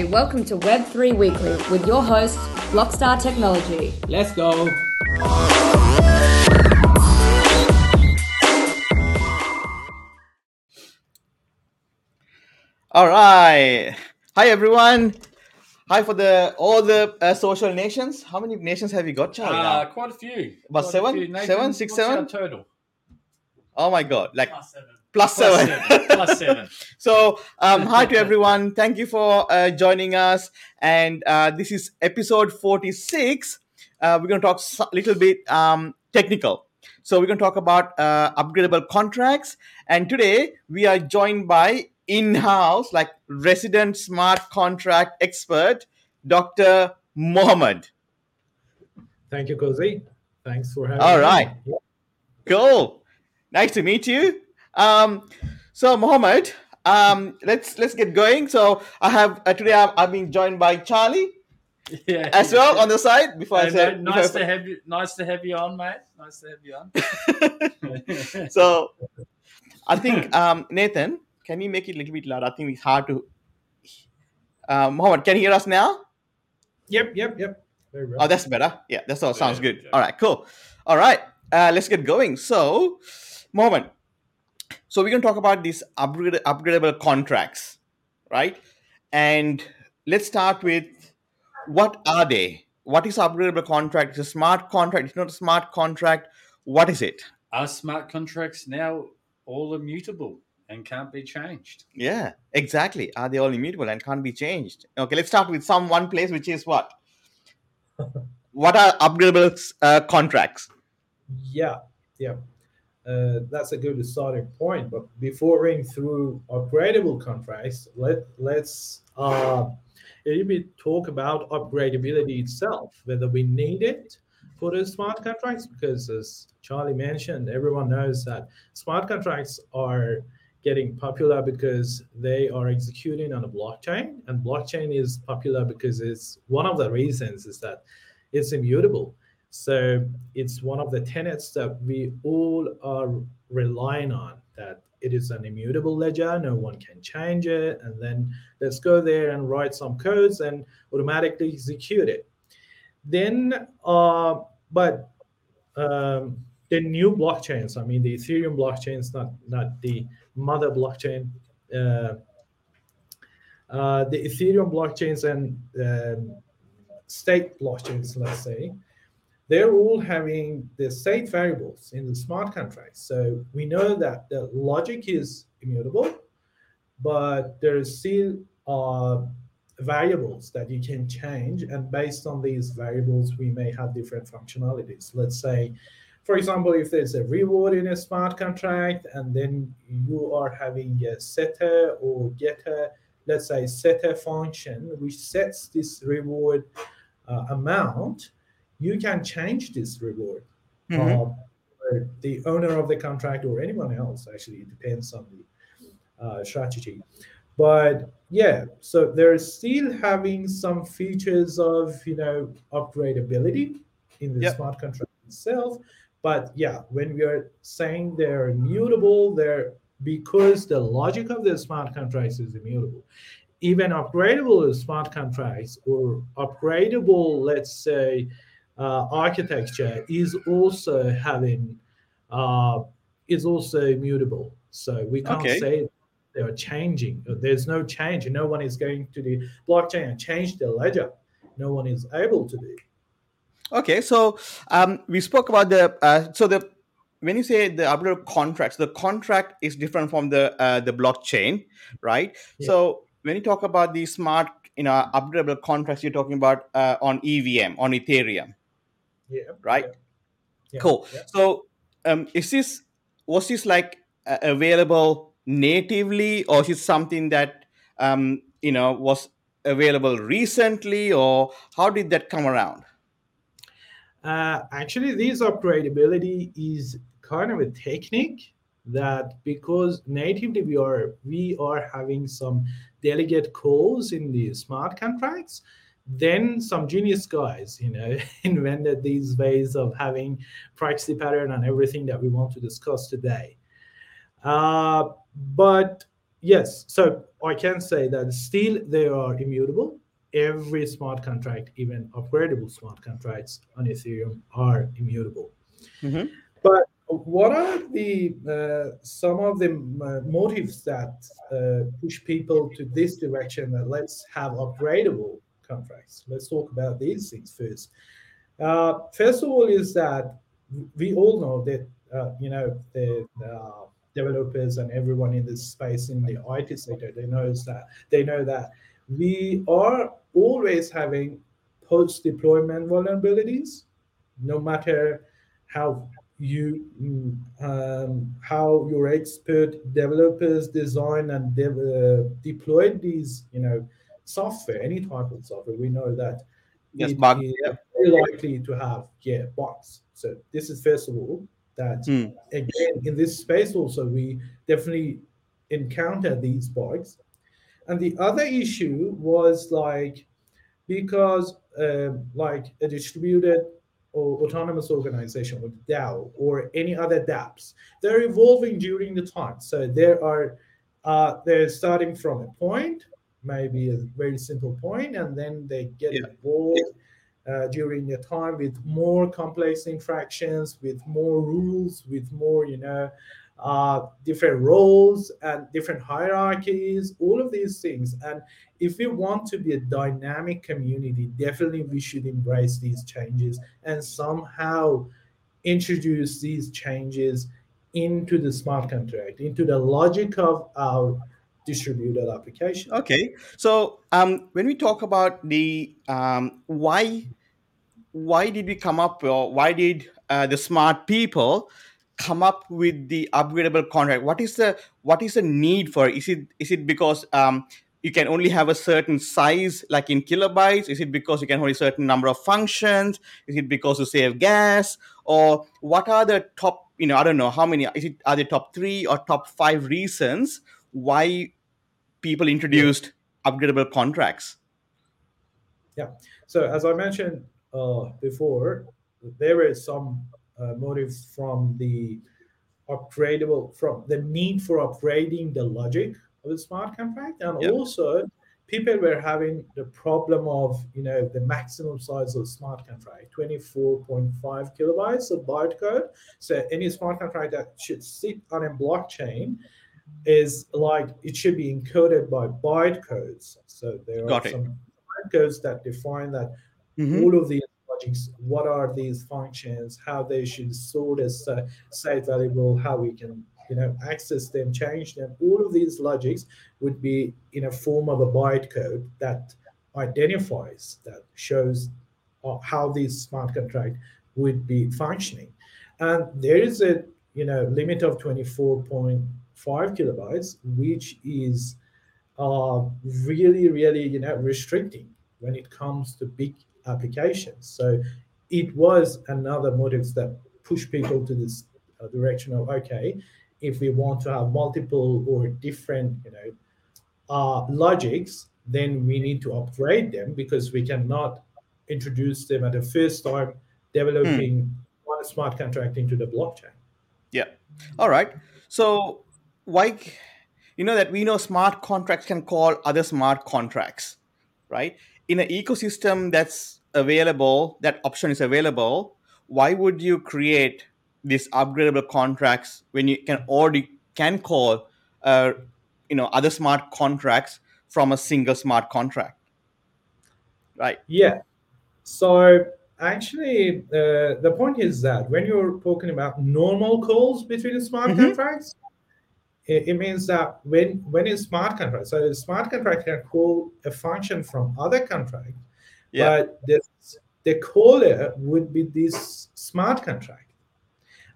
Hey, hey, welcome to Web3 Weekly with your host, Blockstar Technology. Let's go. All right. Hi, everyone. Hi for the all the uh, social nations. How many nations have you got, Charlie? Uh, quite a few. About Quite seven? few. Nathan, Seven? Six, what's our total. Oh my God! Like Plus seven. plus Plus seven. seven. Plus seven. So, um, hi to everyone. Thank you for uh, joining us. And uh, this is episode 46. Uh, we're going to talk a little bit um, technical. So, we're going to talk about uh, upgradable contracts. And today we are joined by in house, like resident smart contract expert, Dr. Mohammed. Thank you, Kozi. Thanks for having All me. right. Yeah. Cool. Nice to meet you. Um, so Mohammed, um, let's let's get going. So I have uh, today I'm, I've been joined by Charlie Yeah. as well on the side. Before I say, nice before to have you. Nice to have you on, mate. Nice to have you on. I- so I think um, Nathan, can you make it a little bit loud? I think it's hard to. Uh, Mohammed, can you hear us now? Yep, yep, yep. Very. Oh, that's better. Yeah, that's all. Sounds Yeah, good. yeah. All right, cool. All right, uh, let's get going. So, Mohammed, so we're going to talk about these upgrade, upgradable contracts, right? And let's start with what are they? What is upgradable contract? It's a smart contract. It's not a smart contract. What is it? Are smart contracts now all immutable and can't be changed? Yeah, exactly. Are they all immutable and can't be changed? Okay, let's start with some one place, which is what? what are upgradable uh, contracts? yeah, yeah. Uh, that's a good starting point. But before going through upgradable contracts, let let's uh, a little bit talk about upgradability itself, whether we need it for the smart contracts, because as Charlie mentioned, everyone knows that smart contracts are getting popular because they are executing on a blockchain, and blockchain is popular because it's one of the reasons is that it's immutable. So it's one of the tenets that we all are relying on that it is an immutable ledger, no one can change it, and then let's go there and write some codes and automatically execute it. Then, uh, but um, the new blockchains, I mean the Ethereum blockchains, not not the mother blockchain. Uh, uh, the Ethereum blockchains and um, state blockchains, let's say, they're all having the state variables in the smart contracts. So we know that the logic is immutable, but there is still uh, variables that you can change. And based on these variables, we may have different functionalities. Let's say, for example, if there's a reward in a smart contract, and then you are having a setter or getter, let's say setter function, which sets this reward uh, amount, you can change this reward. Mhm. Uh, the owner of the contract or anyone else, actually, it depends on the uh, strategy. But yeah, so they're still having some features of you know upgradability in the Yep. smart contract itself. But yeah, when we are saying they're immutable, they're because the logic of the smart contracts is immutable. Even upgradable smart contracts or upgradable, let's say, architecture is also having uh, is also mutable. So we can't Okay. say they are changing. There's no change. No one is going to the blockchain and change the ledger. No one is able to do. Okay, so um, we spoke about the uh, so the when you say the upgradable contracts, the contract is different from the uh, the blockchain, right? Yeah. So when you talk about the smart, you know, upgradable contracts, you're talking about uh, on EVM, on Ethereum, Yeah. right? Yeah. Cool. Yeah. So um, is this was this like uh, available natively, or is it something that um, you know was available recently, or how did that come around? Uh, actually, this upgradability is kind of a technique that because natively we are we are having some delegate calls in the smart contracts then some genius guys you know invented these ways of having proxy pattern and everything that we want to discuss today uh, but yes, so I can say that still they are immutable. Every smart contract, even upgradable smart contracts on Ethereum, are immutable. Mhm. But what are the uh, some of the uh, motives that uh, push people to this direction? That let's have upgradable contracts. Let's talk about these things first. Uh, first of all, is that we all know that uh, you know the uh, developers and everyone in this space in the IT sector they knows that they know that we are always having post deployment vulnerabilities, no matter how you um, how your expert developers design and dev- uh, deploy these you know software any type of software we know that Yes, it bug. is very likely to have yeah bugs so this is first of all that Hmm. again in this space also we definitely encounter these bugs and the other issue was like because um, like a distributed or autonomous organization with DAO or any other dApps, they're evolving during the time. So there are uh, they're starting from a point, maybe a very simple point, and then they get Yeah. evolved uh, during the time with more complex interactions, with more rules, with more you know uh, different roles and different hierarchies, all of these things. And if we want to be a dynamic community, definitely we should embrace these changes and somehow introduce these changes into the smart contract, into the logic of our distributed application. Okay, so um, when we talk about the um, why, why did we come up, or why did uh, the smart people come up with the upgradable contract? What is the what is the need for? it? Is it is it because um, you can only have a certain size, like in kilobytes? Is it because you can only certain number of functions? Is it because you save gas? Or what are the top? You know, I don't know how many. Is it are the top three or top five reasons why people introduced upgradable contracts. Yeah. So as I mentioned uh, before, there is some uh, motives from the upgradable from the need for upgrading the logic of the smart contract, and Yep. also people were having the problem of you know the maximum size of smart contract 24.5 kilobytes of bytecode so any smart contract that should sit on a blockchain is like it should be encoded by bytecodes so there Got are it. some bytecodes that define that Mhm. all of these logics what are these functions how they should sort as uh, state variable how we can you know access them change them all of these logics would be in a form of a bytecode that identifies that shows uh, how this smart contract would be functioning and there is a you know limit of 24.5 kilobytes which is uh, really really you know restricting when it comes to big applications so it was another motive that pushed people to this uh, direction of okay if we want to have multiple or different you know uh, logics then we need to upgrade them because we cannot introduce them at the first time developing one smart contract into the blockchain Yeah. All right. So why you know that we know smart contracts can call other smart contracts, right? In an ecosystem that's available, that option is available, why would you create these upgradable contracts when you can already can call uh, you know other smart contracts from a single smart contract? Right. Yeah. So actually, uh, the point is that when you're talking about normal calls between smart Mhm. contracts, it, it means that when when a smart contract, so a smart contract can call a function from other contract, Yeah. but the the caller would be this smart contract,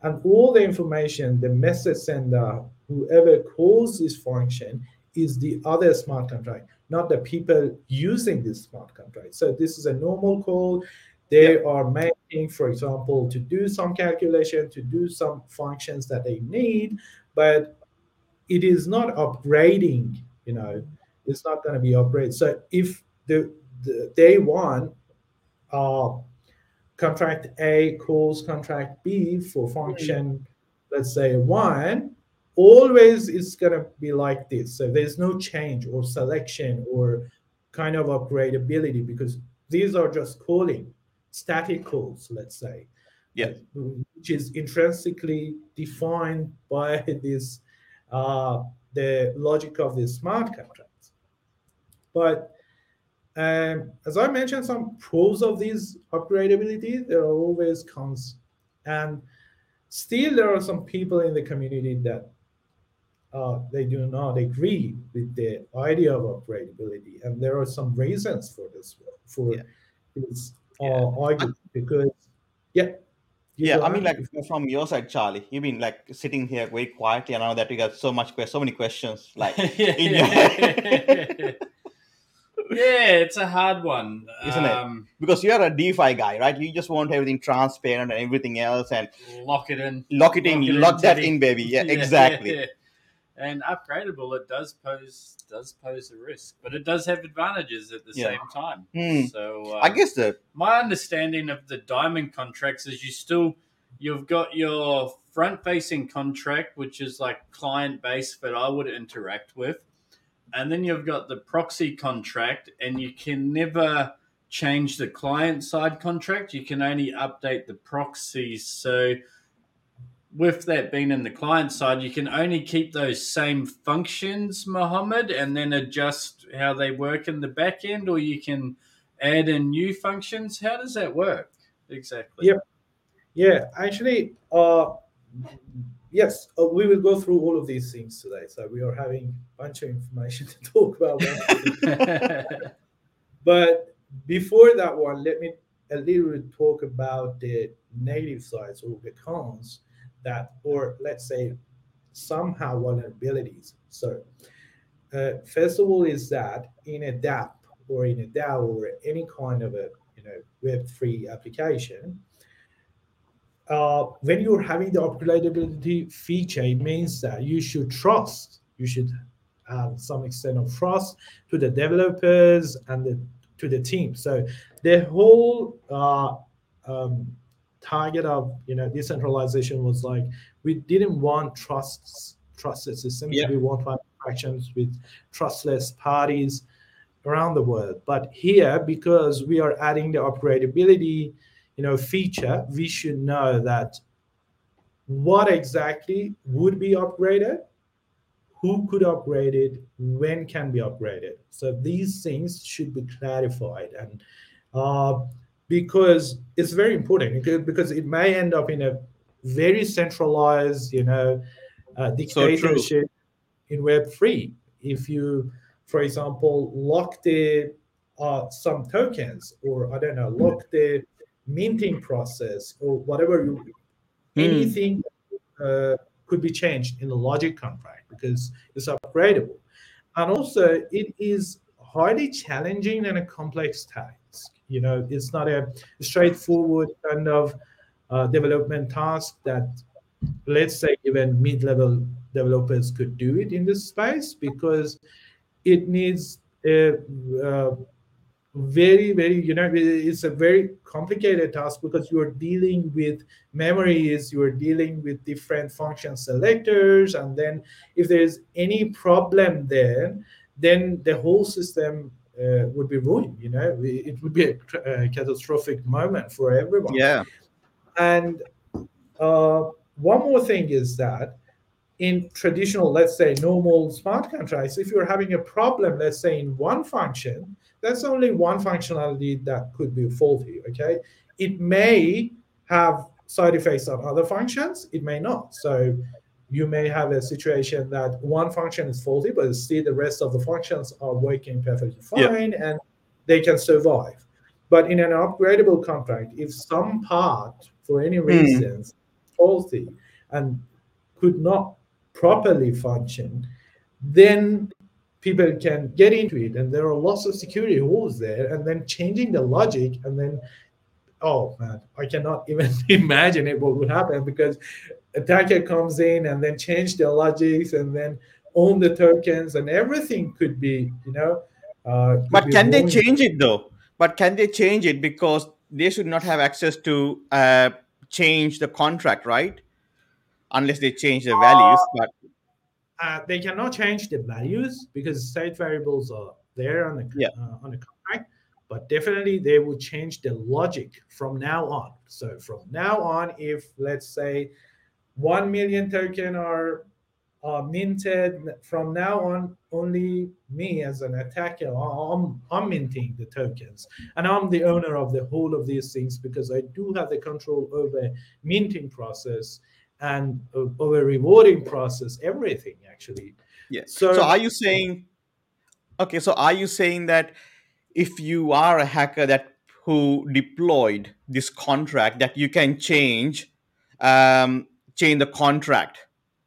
and all the information, the message sender, whoever calls this function, is the other smart contract, not the people using this smart contract. So this is a normal call. They are making, for example, to do some calculation, to do some functions that they need, but it is not upgrading. You know, it's not going to be upgraded. So if the, the day one, uh, contract A calls contract B for function, let's say one, always it's going to be like this. So there's no change or selection or kind of upgradability because these are just calling static calls, let's say. Yeah. Which is intrinsically defined by this uh, the logic of the smart contracts. But um, as I mentioned, some pros of these upgradability, there are always cons. And still there are some people in the community that uh, they do not agree with the idea of upgradability, and there are some reasons for this for Yeah. this uh, Yeah. argument because yeah yeah i mean like from your side charlie you've been like sitting here very quietly and now that you got so much so many questions like in your- yeah, it's a hard one, Isn't it? Um, because you're a defi guy right? You just want everything transparent and everything else and Lock it in. lock it in Lock in, that in baby. Yeah exactly. yeah. And upgradable, it does pose does pose a risk, but it does have advantages at the Yeah. same time. Hmm. So uh, i guess the my understanding of the diamond contracts is you still you've got your front facing contract which is like client based that i would interact with and then you've got the proxy contract and you can never change the client side contract you can only update the proxies so with that being in the client side you can only keep those same functions mohammed and then adjust how they work in the back end or you can add in new functions how does that work exactly Yep. Yeah, actually, uh, yes, uh, we will go through all of these things today. So we are having a bunch of information to talk about. but before that one, let me a little bit talk about the negative sides or the cons that, or let's say, somehow vulnerabilities. So, uh, first of all, is that in a DApp or in a DAO or any kind of a you know Web three application, uh, when you're having the upgradability feature, it means that you should trust. You should have some extent of trust to the developers and the, to the team. So the whole uh, um, target of you know decentralization was like we didn't want trusts trusted systems. Yeah. We want interactions with trustless parties around the world. But here, because we are adding the upgradability you know feature we should know that what exactly would be upgraded who could upgrade it when can be upgraded so these things should be clarified and uh, because it's very important because- because it may end up in a very centralized you know uh, dictatorship in web 3 if you for example lock the uh, some tokens or i don't know lock the minting process or whatever you Hmm. anything uh, could be changed in the logic contract because it's upgradable. And also it is highly challenging and a complex task you know it's not a straightforward kind of uh, development task that let's say even mid-level developers could do it in this space because it needs a uh, very very you know it's a very complicated task because you're dealing with memories you're dealing with different function selectors and then if there's any problem there then the whole system uh, would be ruined you know it would be a, a catastrophic moment for everyone yeah and uh, one more thing is that in traditional, let's say, normal smart contracts, if you're having a problem, let's say in one function, that's only one functionality that could be faulty. Okay, it may have side effects on other functions. It may not. So you may have a situation that one function is faulty, but still the rest of the functions are working perfectly Yeah. fine and they can survive. But in an upgradable contract, if some part for any hmm. reasons faulty and could not properly function, then people can get into it and there are lots of security holes there and then changing the logic and then oh man i cannot even imagine it what would happen because attacker comes in and then change the logics and then own the tokens and everything could be you know uh, but can they change it though but can they change it because they should not have access to uh, change the contract right unless they change the values but uh, they cannot change the values because state variables are there on the Yeah. uh, on the contract. But definitely, they will change the logic from now on. So from now on, if let's say one million token are uh, minted from now on, only me as an attacker, I'm, I'm minting the tokens, and I'm the owner of the whole of these things because I do have the control over minting process and uh, over rewarding process, everything actually. Yeah. So, So are you saying okay, so are you saying that if you are a hacker that who deployed this contract that you can change um change the contract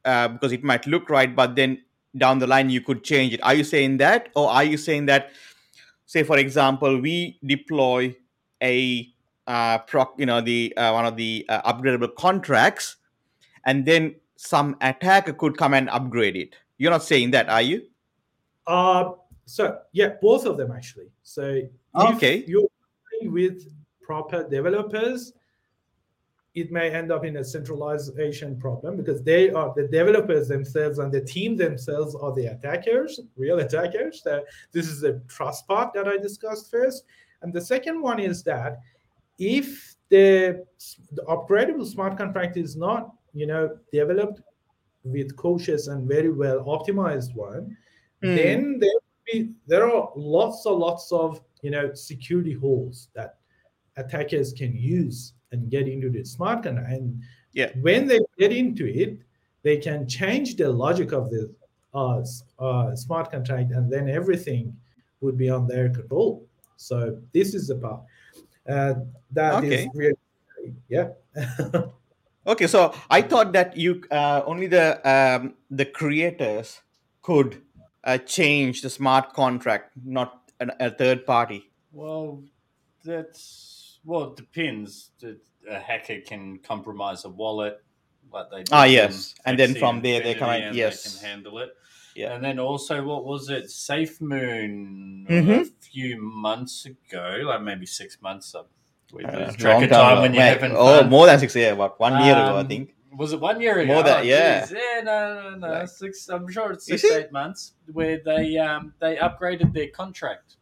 uh, because it might look right but then down the line you could change it are you saying that or are you saying that say for example we deploy a uh, proc you know the uh, one of the uh, upgradable contracts and then some attacker could come and upgrade it you're not saying that are you Uh, so yeah, both of them actually. So if Okay. you're with proper developers, it may end up in a centralization problem because they are the developers themselves and the team themselves are the attackers, real attackers. So this is the trust part that I discussed first. And the second one is that if the, the upgradable smart contract is not, you know, developed with cautious and very well optimized one, Hmm. then there be there are lots and lots of you know security holes that attackers can use and get into the smart contract. And Yeah. when they get into it, they can change the logic of the uh, uh, smart contract, and then everything would be on their control. So this is the part uh, that is Okay. really yeah. Okay, so I thought that you uh, only the um, the creators could uh, change the smart contract, not an, a third party. Well, that's well, it depends. A hacker can compromise a wallet, like they. Ah, yes. And then from there they come Infinity, and- yes. they can handle it. Yeah. And then also, what was it? SafeMoon Mhm. a few months ago, like maybe six months. Up. We lose track of time ago. when you're having oh, fun. more than six years, about one year ago, I Um, think. Was it one year ago? More than- Oh, yeah. geez. Yeah, no, no, no. Like- six. I'm sure it's six, eight months where they um they upgraded their contract,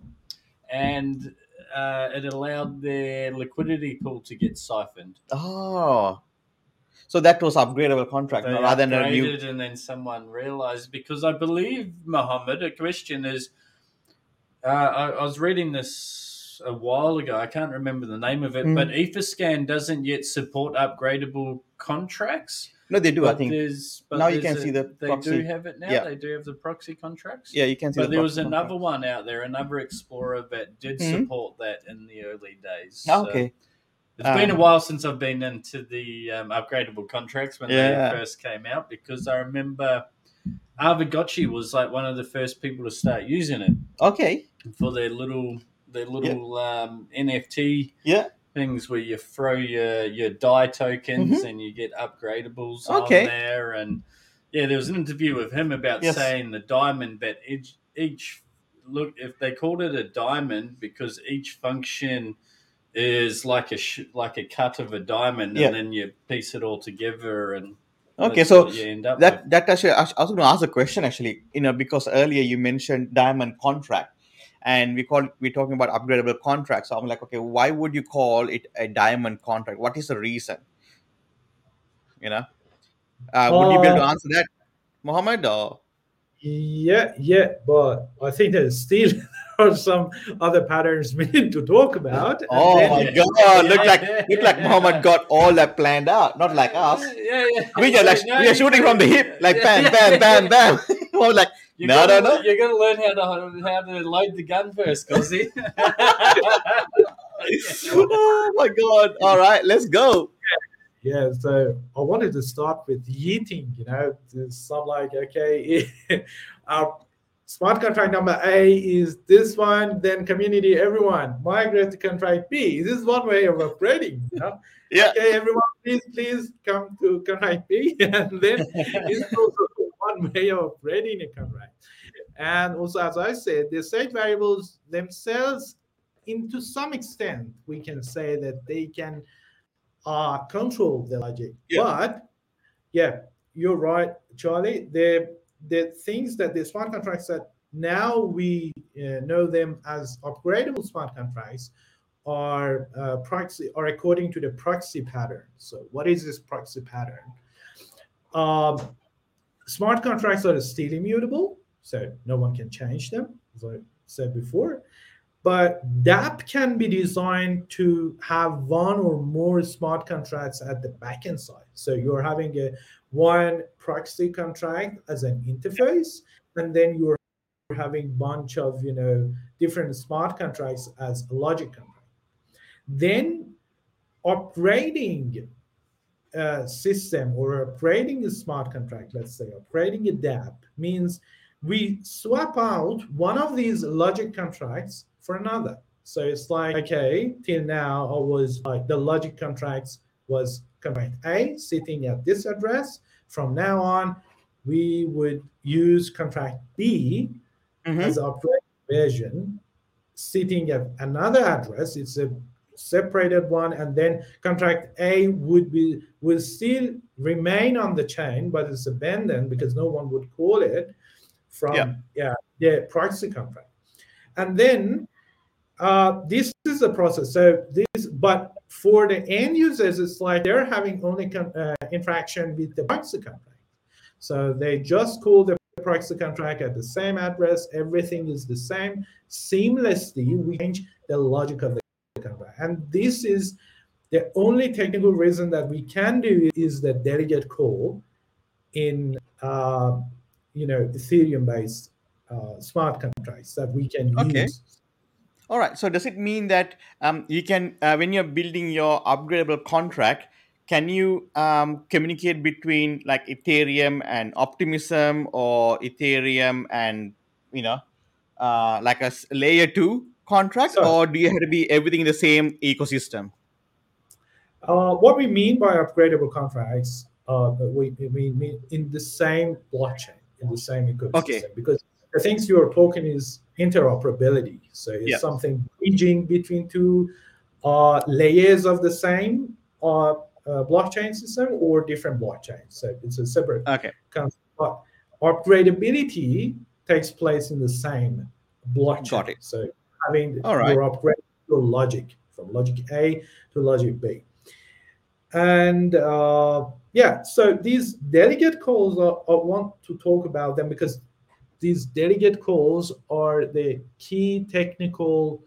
and uh, it allowed their liquidity pool to get siphoned. Oh, so that was upgradable contract They rather than a new. and then someone realized because I believe Mohammed. A question is, uh, I, I was reading this a while ago. I can't remember the name of it, Mm. but Etherscan doesn't yet support upgradable contracts. No, they do. I think. there's, but now you can see the They proxy. do have it now. Yeah. They do have the proxy contracts. Yeah, you can see. But the there was another contract. one out there, another explorer that did Mhm. support that in the early days. Ah, So Okay. it's been a Um, while since I've been into the um, upgradable contracts when Yeah. they first came out because I remember Aavegotchi was like one of the first people to start using it Okay. for their little their little um, NFT Yeah. Things where you throw your your DAI tokens and you get upgradables Mm-hmm. Okay. on there and yeah there was an interview with him about Yes. saying the diamond that each each look if they called it a diamond because each function is like a sh- like a cut of a diamond Yeah. and then you piece it all together and Okay, so you end up that with. that actually I was going to ask a question actually you know because earlier you mentioned diamond contract and we call we're talking about upgradable contracts. So i'm like okay why would you call it a diamond contract? What is the reason? You know? Uh, would you be able to Uh, answer that mohammed or? Yeah, yeah, but I think there's still are some other patterns we need to talk about. oh then- my god look like look like mohammed got all that planned out not like us. Yeah, yeah. we just like No, we are shooting from the hip like bam bam bam bam. Was like You No, gotta, no, no. You're gonna learn how to how to load the gun first, Gozzy. Oh, my god all right let's go Yeah, so I wanted to start with yeeting, you know, to some like, okay, our um, smart contract number A is this one, then community, everyone, migrate to contract B. This is one way of upgrading, you know? Yeah. Okay, everyone, please, please come to contract B. And then it's also one way of upgrading a contract. And also, as I said, the state variables themselves, into some extent, we can say that they can uh, control the logic. Yeah. But yeah, you're right, Charlie. The the things that the smart contracts that now we uh, know them as upgradable smart contracts are uh, proxy are according to the proxy pattern. So what is this proxy pattern? Um, smart contracts are still immutable, so no one can change them, as I said before. But DApp can be designed to have one or more smart contracts at the backend side. So you're having a one proxy contract as an interface, and then you're having bunch of you know different smart contracts as a logic contract. Then upgrading a system or upgrading a smart contract, let's say upgrading a DApp means we swap out one of these logic contracts for another. So it's like, okay, till now I was like the logic contracts was contract A sitting at this address. From now on, we would use contract B Mhm. as upgrade version sitting at another address. It's a separated one, and then contract A would be will still remain on the chain, but it's abandoned because no one would call it from Yeah. yeah the proxy contract. And then uh, this is the process. So this, but for the end users, it's like they're having only con- uh, interaction with the proxy contract. So they just call the proxy contract at the same address. Everything is the same. Seamlessly, we change the logic of the And this is the only technical reason that we can do is the delegate call in uh, you know Ethereum-based uh, smart contracts that we can Okay. use. All right. So does it mean that um, you can, uh, when you're building your upgradable contract, can you um, communicate between like Ethereum and Optimism or Ethereum and you know, uh, like a layer two contract, So- or do you have to be everything in the same ecosystem? Uh, what we mean by upgradable contracts, uh, we, we mean in the same blockchain, in the same ecosystem. Okay. Because the things you are talking is interoperability. So it's Yeah. something bridging between two uh, layers of the same uh, uh, blockchain system or different blockchains. So it's a separate Okay. concept. But upgradability takes place in the same blockchain. Got it. mean, having All right. your upgrade your logic from logic A to logic B. And uh, yeah, so these delegate calls, are, I want to talk about them because these delegate calls are the key technical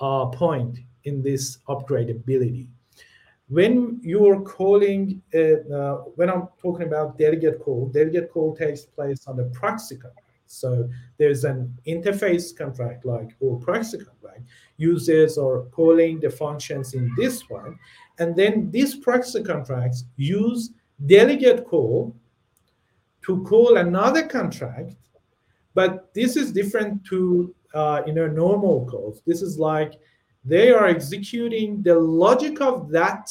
uh, point in this upgradability. When you're calling, it, uh, when I'm talking about delegate call, delegate call takes place on the proxy. So there's an interface contract like or proxy contract. Users are calling the functions in this one, and then these proxy contracts use delegate call to call another contract, but this is different to uh, you know normal calls. This is like they are executing the logic of that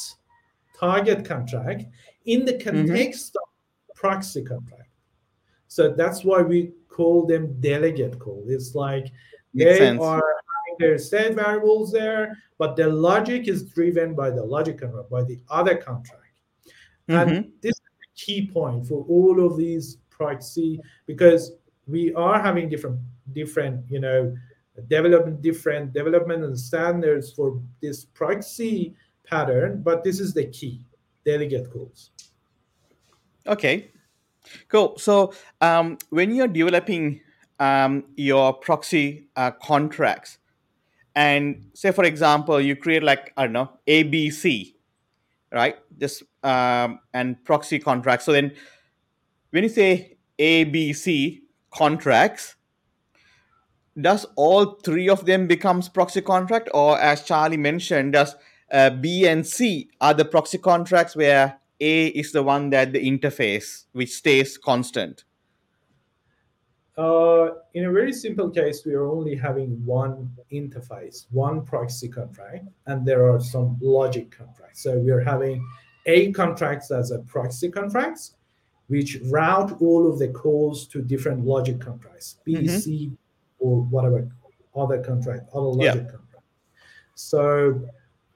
target contract in the context of proxy contract. So that's why we call them delegate call. It's like Makes they sense. are having their state variables there, but the logic is driven by the logic contract, by the other contract. Mhm. And this is the key point for all of these proxy because we are having different different you know development different development and standards for this proxy pattern but this is the key delegate calls Okay, cool. So um, when you're developing um, your proxy uh, contracts, and say for example, you create like I don't know ABC, right? Just um, and proxy contracts. So then, when you say ABC contracts, does all three of them becomes proxy contract, or as Charlie mentioned, does uh, B and C are the proxy contracts where A is the one that the interface which stays constant. uh, in a very simple case we are only having one interface one proxy contract and there are some logic contracts so we are having a contracts as a proxy contracts which route all of the calls to different logic contracts b Mhm. c or whatever other contract other Yeah. logic contract so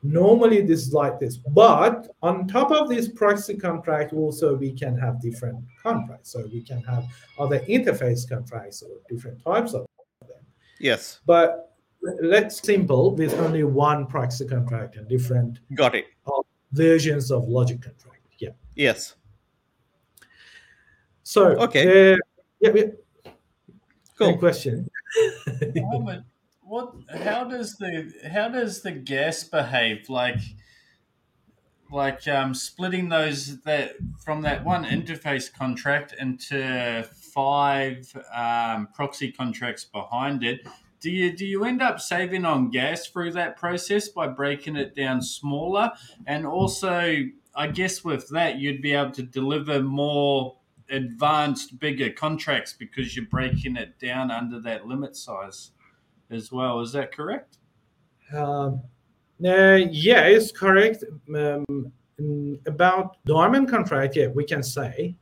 normally this is like this but on top of this proxy contract also we can have different contracts so we can have other interface contracts or different types of them Yes. but let's simple with only one proxy contract and different Got it. versions of logic contract yeah Yes. so Okay. uh, yeah, yeah. Cool. Any question Mohammed, what? How does the how does the gas behave? Like, like um, splitting those that from that one interface contract into five um, proxy contracts behind it. Do you do you end up saving on gas through that process by breaking it down smaller? And also, I guess with that, you'd be able to deliver more advanced, bigger contracts because you're breaking it down under that limit size as well. Is that correct? Um, uh, yeah, it's correct. Um, about diamond contract, yeah, we can say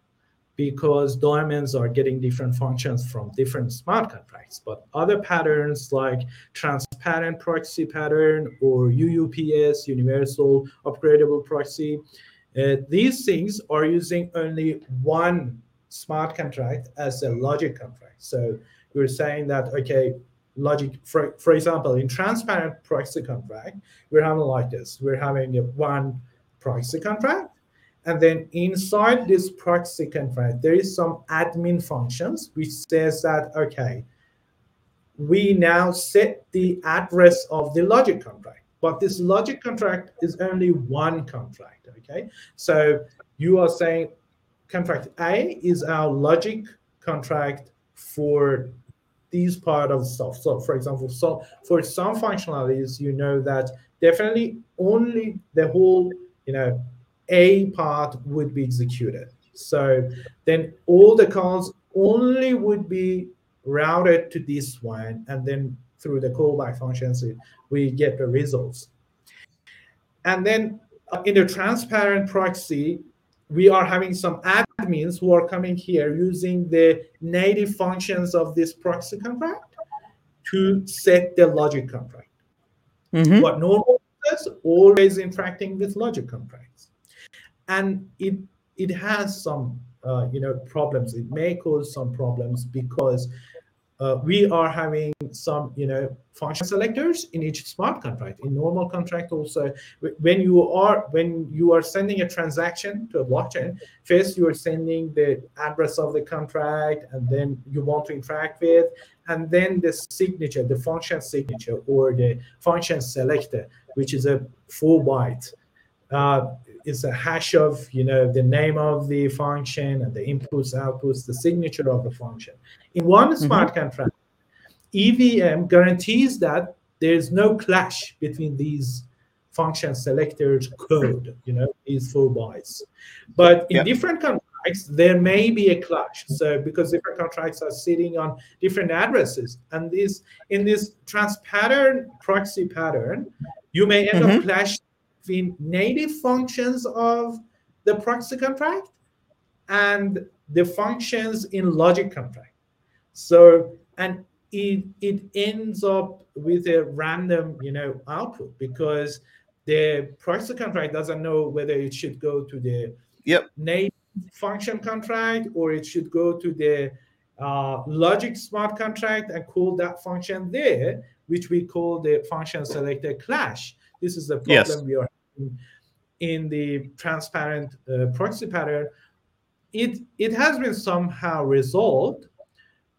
because diamonds are getting different functions from different smart contracts. But other patterns like transparent proxy pattern or UUPS, universal upgradable proxy, uh, these things are using only one smart contract as a logic contract. So you're saying that, okay, logic, for, for example, in transparent proxy contract, we're having like this. We're having a one proxy contract. And then inside this proxy contract, there is some admin functions which says that, okay, we now set the address of the logic contract. But this logic contract is only one contract, okay? So you are saying contract A is our logic contract for these part of stuff. So for example, so for some functionalities, you know that definitely only the whole, you know, A part would be executed. So then all the calls only would be routed to this one, and then through the callback functions, we get the results. And then uh, in the transparent proxy, we are having some admins who are coming here using the native functions of this proxy contract to set the logic contract. Mhm. But normal is always interacting with logic contracts, and it it has some uh, you know problems. It may cause some problems because uh, we are having some you know function selectors in each smart contract in normal contract also. When you are when you are sending a transaction to a blockchain first you are sending the address of the contract and then you want to interact with and then the signature the function signature or the function selector which is a four byte. Uh, is a hash of you know the name of the function and the inputs outputs the signature of the function in one smart contract evm guarantees that there is no clash between these function selectors code you know these four bytes but in Yep. different contracts there may be a clash so because different contracts are sitting on different addresses and this in this transparent proxy pattern you may end Mhm. up clash between native functions of the proxy contract and the functions in logic contract. So, and it it ends up with a random, you know, output because the proxy contract doesn't know whether it should go to the Yep. native function contract or it should go to the uh, logic smart contract and call that function there, which we call the function selector clash. This is the problem Yes. we are in the transparent uh, proxy pattern. It it has been somehow resolved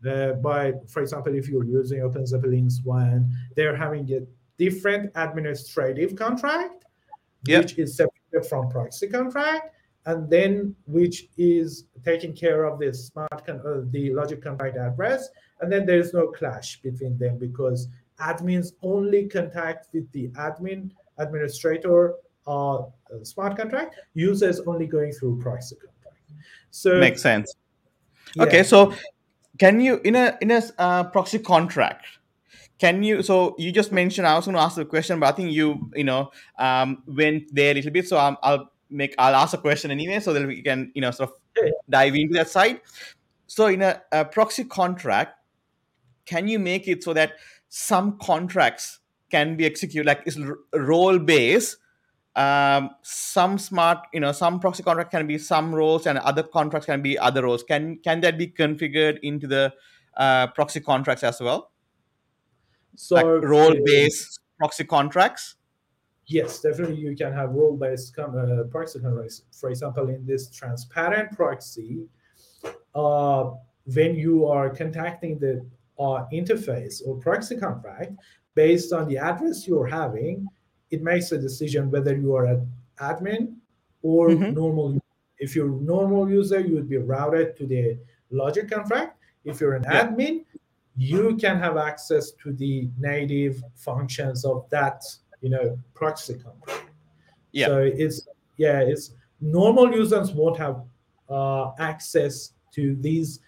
uh, by, for example, if you're using OpenZeppelin's one, they're having a different administrative contract, Yep. which is separate from proxy contract, and then which is taking care of the smart con- uh, the logic contract address, and then there is no clash between them because admins only contact with the admin administrator uh, smart contract, users only going through proxy contract. So Makes sense. yeah. Okay, so can you in a in a uh, proxy contract? Can you? So you just mentioned. I was going to ask the question, but I think you you know um, went there a little bit. So um, I'll make I'll ask a question anyway, so that we can you know sort of Yeah. dive into that side. So in a, a proxy contract, can you make it so that some contracts can be executed like it's role based um, some smart you know some proxy contract can be some roles and other contracts can be other roles. Can can that be configured into the uh, proxy contracts as well? So like role based proxy contracts? Yes, definitely you can have role-based com- uh, proxy contracts. For example, in this transparent proxy, uh, when you are contacting the uh, interface or proxy contract, based on the address you're having, it makes a decision whether you are an admin or Mhm. normal. If you're a normal user, you would be routed to the logic contract. If you're an Yeah. admin, you can have access to the native functions of that you know proxy contract Yeah. so it's yeah it's normal users won't have uh, access to these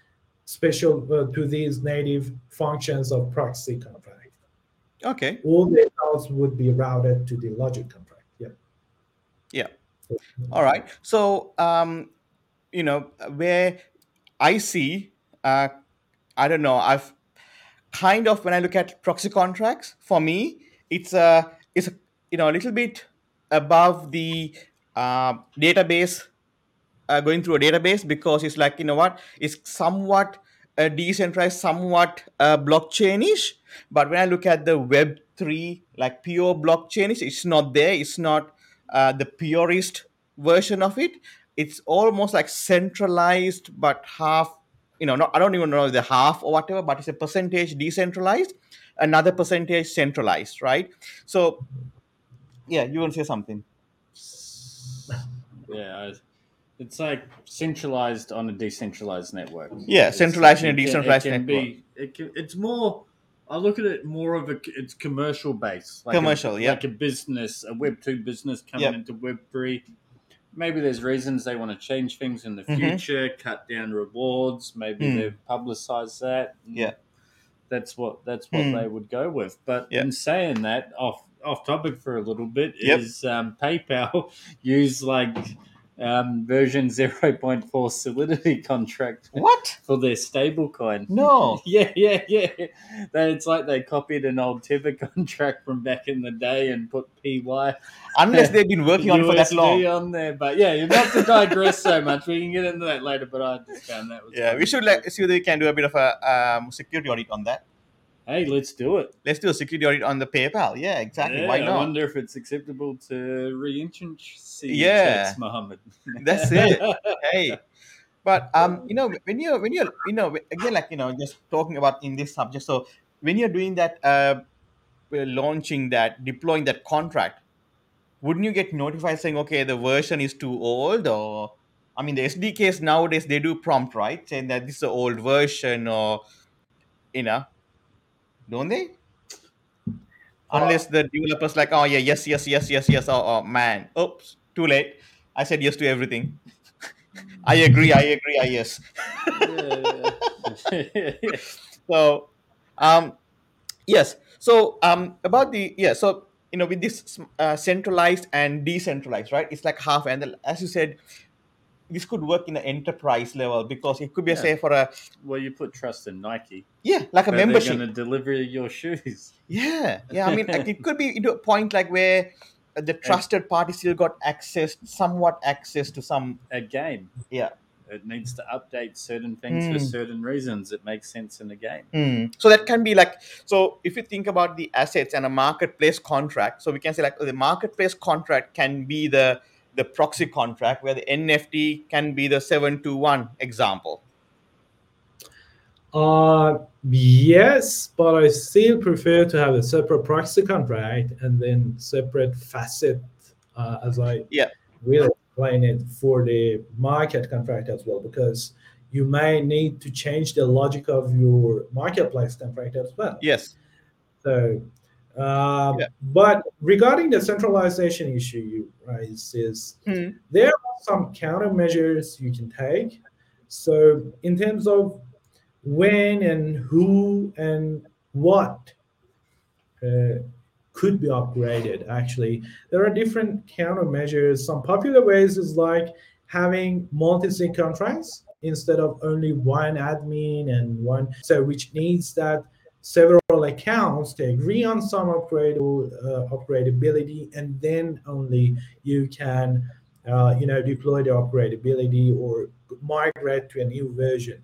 special uh, to these native functions of proxy contract okay all the accounts would be routed to the logic contract yeah Yeah. All right. So, um, you know, where I see, uh, I don't know, I've kind of when I look at proxy contracts, for me, it's a it's a, you know a little bit above the uh, database uh, going through a database because it's like you know what it's somewhat uh, decentralized, somewhat uh, blockchainish. But when I look at the Web three, like pure blockchainish, it's not there. It's not uh, the purest version of it. It's almost like centralized, but half. You know, not, I don't even know the half or whatever, but it's a percentage decentralized, another percentage centralized, right? So, yeah, you want to say something? Yeah, I- it's like centralized on a decentralized network. Yeah, centralized in a it can- decentralized it can network. Be, it can, it's more. I look at it more of a. It's commercial based. Like Commercial, a, yeah. Like a business, a Web two business coming Yep. into Web three. Maybe there's reasons they want to change things in the Mhm. future, cut down rewards. Maybe Mm. they've publicized that. Yeah. that's what that's what Mm. they would go with. But Yeah. in saying that, off off topic for a little bit Yep. is um, PayPal use like um, version zero point four Solidity contract What? for their stablecoin. No. Yeah, yeah, yeah. They, it's like they copied an old Tether contract from back in the day and put PY Unless they've been working on it for that long. on there. But yeah, you're not to digress so much. We can get into that later. But I just found that was Yeah, we should like see if we can do a bit of a um, security audit on that. Hey, let's do it. Let's do a security audit on the PayPal. Yeah, exactly. Yeah, Why not? I wonder if it's acceptable to re-introduce Yeah. checks, Mohammed. That's it. hey, but um, you know, when you're when you're you know again like you know just talking about in this subject. So when you're doing that, uh, we're launching that, deploying that contract, wouldn't you get notified saying, okay, the version is too old, or I mean, the SDKs nowadays they do prompt right saying that this is an old version, or you know, don't they? Unless the developers like, oh yeah, yes, yes, yes, yes, yes. Oh, oh man, oops, too late. I said yes to everything. I agree. I agree. I yes. So, um, yes. So, um, about the yeah. So you know, with this uh, centralized and decentralized, right? It's like half. And the, as you said, this could work in an enterprise level because it could be Yeah. say for a well, you put trust in Nike. yeah, like a membership. going to deliver your shoes. Yeah, yeah. I mean, like, it could be into a point like where the trusted party still got access, somewhat access to some. A game. Yeah. It needs to update certain things for Hmm. certain reasons. It makes sense in a game. Hmm. So that can be like so. If you think about the assets and a marketplace contract, so we can say like the marketplace contract can be the the proxy contract, where the NFT can be the seven two one example. Uh, yes, but I still prefer to have a separate proxy contract and then separate facet, uh, as I Yeah. will explain it for the market contract as well, because you may need to change the logic of your marketplace contract as well. Yes. So, um, Yeah. but regarding the centralization issue you raised, is Hmm. there are some countermeasures you can take. So, in terms of when and who and what uh, could be upgraded, actually, there are different countermeasures. Some popular ways is like having multi-sig contracts instead of only one admin and one. So, which needs that several accounts to agree on some upgradable uh, upgradability, and then only you can, uh, you know, deploy the upgradability or migrate to a new version.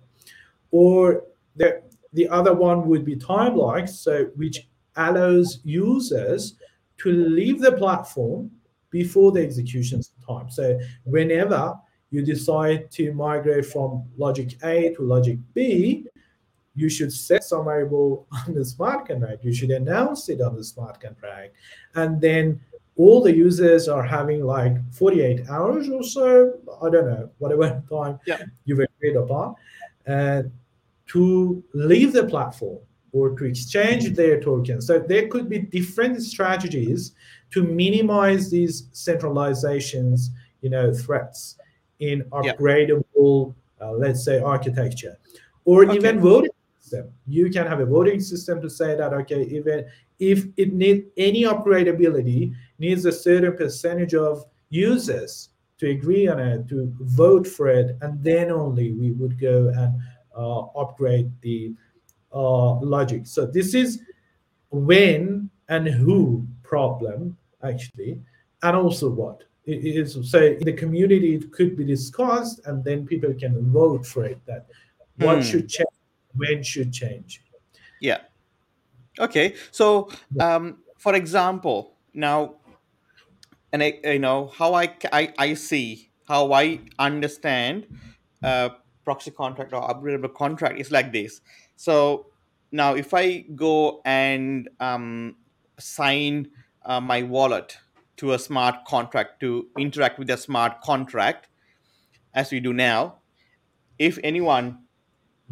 Or the the other one would be time like so which allows users to leave the platform before the execution time. So whenever you decide to migrate from logic A to logic B, you should set some variable on the smart contract. You should announce it on the smart contract. And then all the users are having like 48 hours or so, I don't know, whatever time yeah. you've agreed upon, uh, to leave the platform or to exchange their tokens. So there could be different strategies to minimize these centralizations, you know, threats in upgradable, yeah. uh, let's say, architecture, or okay. even voting system. You can have a voting system to say that okay, even if it needs any upgradability, needs a certain percentage of users to agree on it, to vote for it, and then only we would go and uh, upgrade the uh, logic. So this is when and who problem actually, and also what it is. So in the community, it could be discussed, and then people can vote for it. That what hmm. should change when should change. Yeah. Okay so um, for example now and I, you know how I, I i see how i understand uh, proxy contract or upgradable contract is like this. So now if i go and um, sign uh, my wallet to a smart contract to interact with a smart contract as we do now if anyone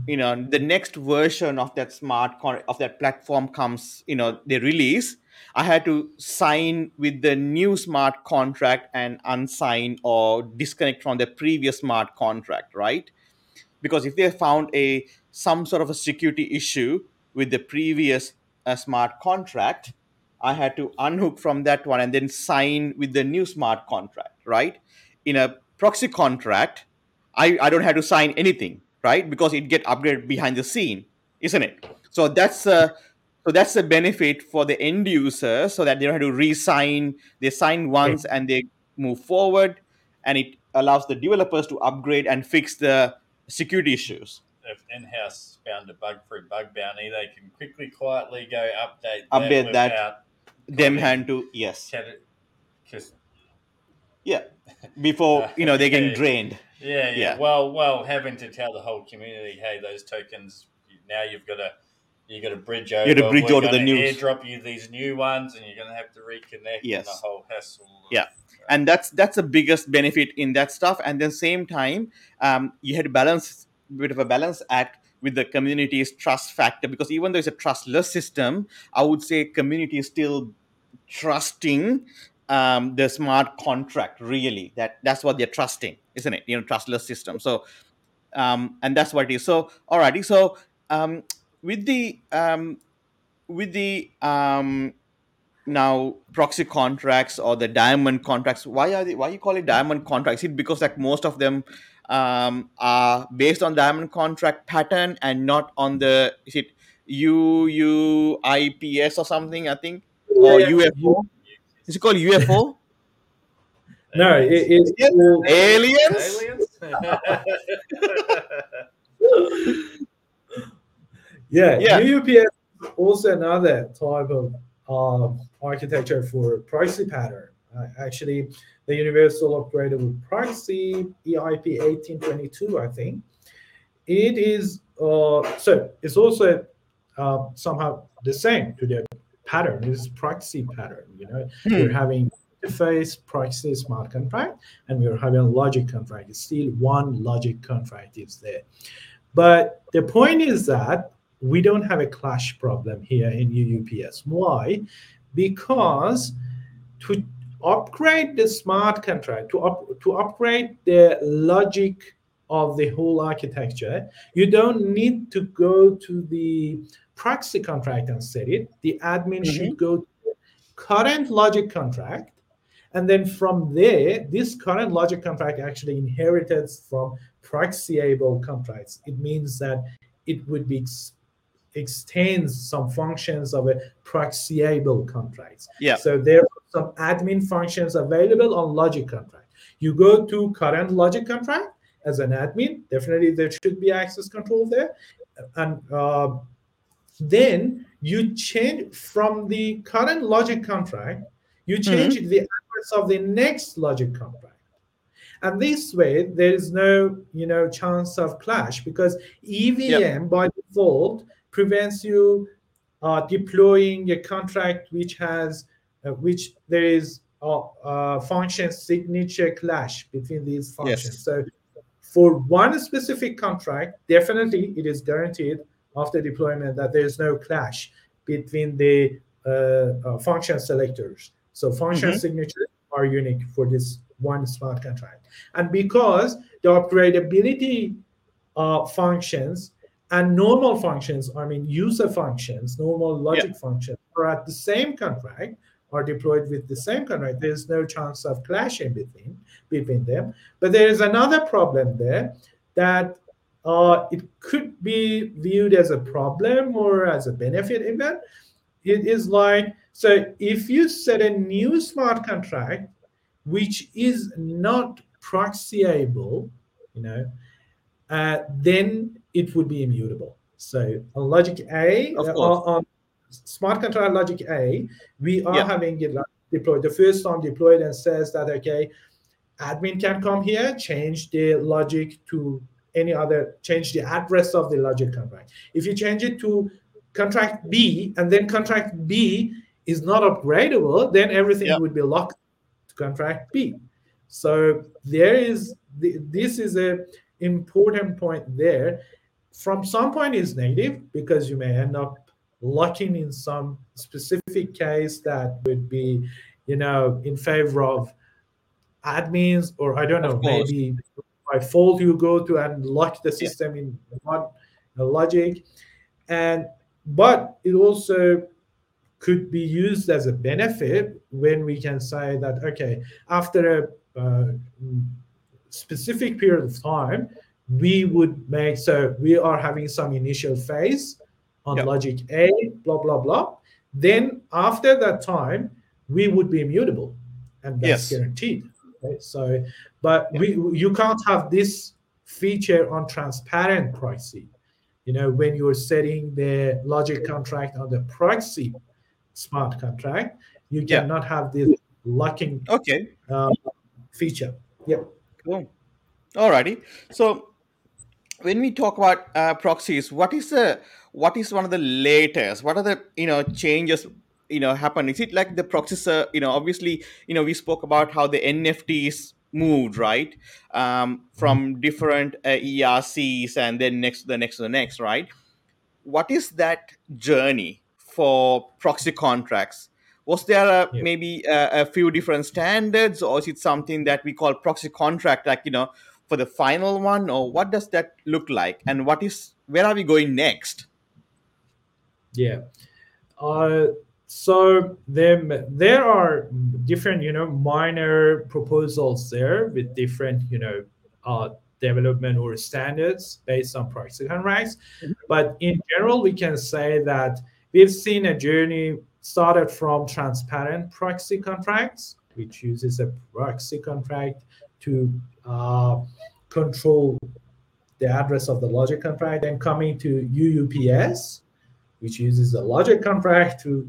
you know the next version of that smart con- of that platform comes you know they release. I had to sign with the new smart contract and unsign or disconnect from the previous smart contract right? Because if they found a some sort of a security issue with the previous uh, smart contract i had to unhook from that one and then sign with the new smart contract right? In a proxy contract i, I don't have to sign anything right? Because it get upgraded behind the scene, isn't it? So that's a so that's a benefit for the end user, so that they don't have to re-sign. They sign once and they move forward, and it allows the developers to upgrade and fix the security issues. If in-house found a bug for a bug bounty, they can quickly, quietly go update update that, that them hand to yes, because yeah, before you know they're getting drained. Yeah, yeah, yeah. Well, well, having to tell the whole community, hey, those tokens now you've got to you got to bridge over. You got to bridge over the new. Airdrop you these new ones, and you're going to have to reconnect. Yes. And the whole hassle. Yeah. and that's that's the biggest benefit in that stuff. And then same time, um, you had to balance a bit of a balance act with the community's trust factor because even though it's a trustless system, I would say community is still trusting um, the smart contract really. That that's what they're trusting isn't it? You know trustless system. So um, and that's what it is. So alrighty so um, with the um, with the um, now proxy contracts or the diamond contracts why are they why you call it diamond contracts? Is it because like most of them um, are based on diamond contract pattern and not on the is it UUPS or something I think? Or yeah, UFO is it called UFO? no, it, it's aliens. yeah, yeah. UUPS also another type of um, architecture for proxy pattern. Uh, actually, the Universal Upgradable Proxy EIP 1822, I think. It is uh, so it's also uh, somehow the same to the pattern is proxy pattern. You know, hmm. we're having interface proxy smart contract, and we're having logic contract. It's still one logic contract is there. But the point is that we don't have a clash problem here in UUPS. Why? Because to upgrade the smart contract, to, up, to upgrade the logic of the whole architecture, you don't need to go to the proxy contract and set it. The admin mm-hmm. should go to current logic contract. And then from there, this current logic contract actually inherited from proxyable contracts. It means that it would be extends some functions of a proxyable contracts. Yeah. So there are some admin functions available on logic contract. You go to current logic contract as an admin, definitely there should be access control there. And uh, then you change from the current logic contract, you change the address of the next logic contract. And this way, there is no, you know, chance of clash because EVM by default prevents you uh, deploying a contract which has, uh, which there is a, a function signature clash between these functions. Yes. So for one specific contract, definitely it is guaranteed after deployment that there is no clash between the uh, uh, function selectors. So function Mhm. signatures are unique for this one smart contract. And because the upgradability uh, functions and normal functions, I mean user functions, normal logic functions are at the same contract, are deployed with the same contract. There's no chance of clashing between between them. But there is another problem there that uh, it could be viewed as a problem or as a benefit even. It is like so if you set a new smart contract which is not proxyable, you know, uh, then it would be immutable. So on logic A, Of uh, course. on smart contract logic A, we are Yeah. having it like deployed. The first time deployed and says that okay, admin can come here, change the logic to any other, change the address of the logic contract. If you change it to contract B and then contract B is not upgradable, then everything would be locked to contract B. So there is this is a important point there. From some point is negative because you may end up locking in some specific case that would be, you know, in favor of admins or I don't know, maybe by fault you go to and lock the system in one logic, and but it also could be used as a benefit when we can say that okay after a uh, specific period of time we would make so we are having some initial phase on Yeah. logic a blah blah blah then after that time we would be immutable and that's Yes. guaranteed right? so but we you can't have this feature on transparent proxy you know when you're setting the logic contract on the proxy smart contract you Yeah. cannot have this locking Okay. uh, feature yep Cool. Alrighty. So when we talk about uh, proxies, what is the what is one of the latest? What are the you know changes you know happen? Is it like the proxies? Uh, you know, obviously, you know, we spoke about how the NFTs moved right um, from different uh, ERCs and then next to the next to the next, right? What is that journey for proxy contracts? was there a, Yeah. maybe a, a few different standards or is it something that we call proxy contract like you know for the final one or what does that look like and what is where are we going next Yeah. Uh, so there, there are different, you know, minor proposals there with different, you know, uh, development or standards based on proxy contracts. But in general, we can say that we've seen a journey started from transparent proxy contracts, which uses a proxy contract to uh, control the address of the logic contract, and coming to UUPS, which uses a logic contract to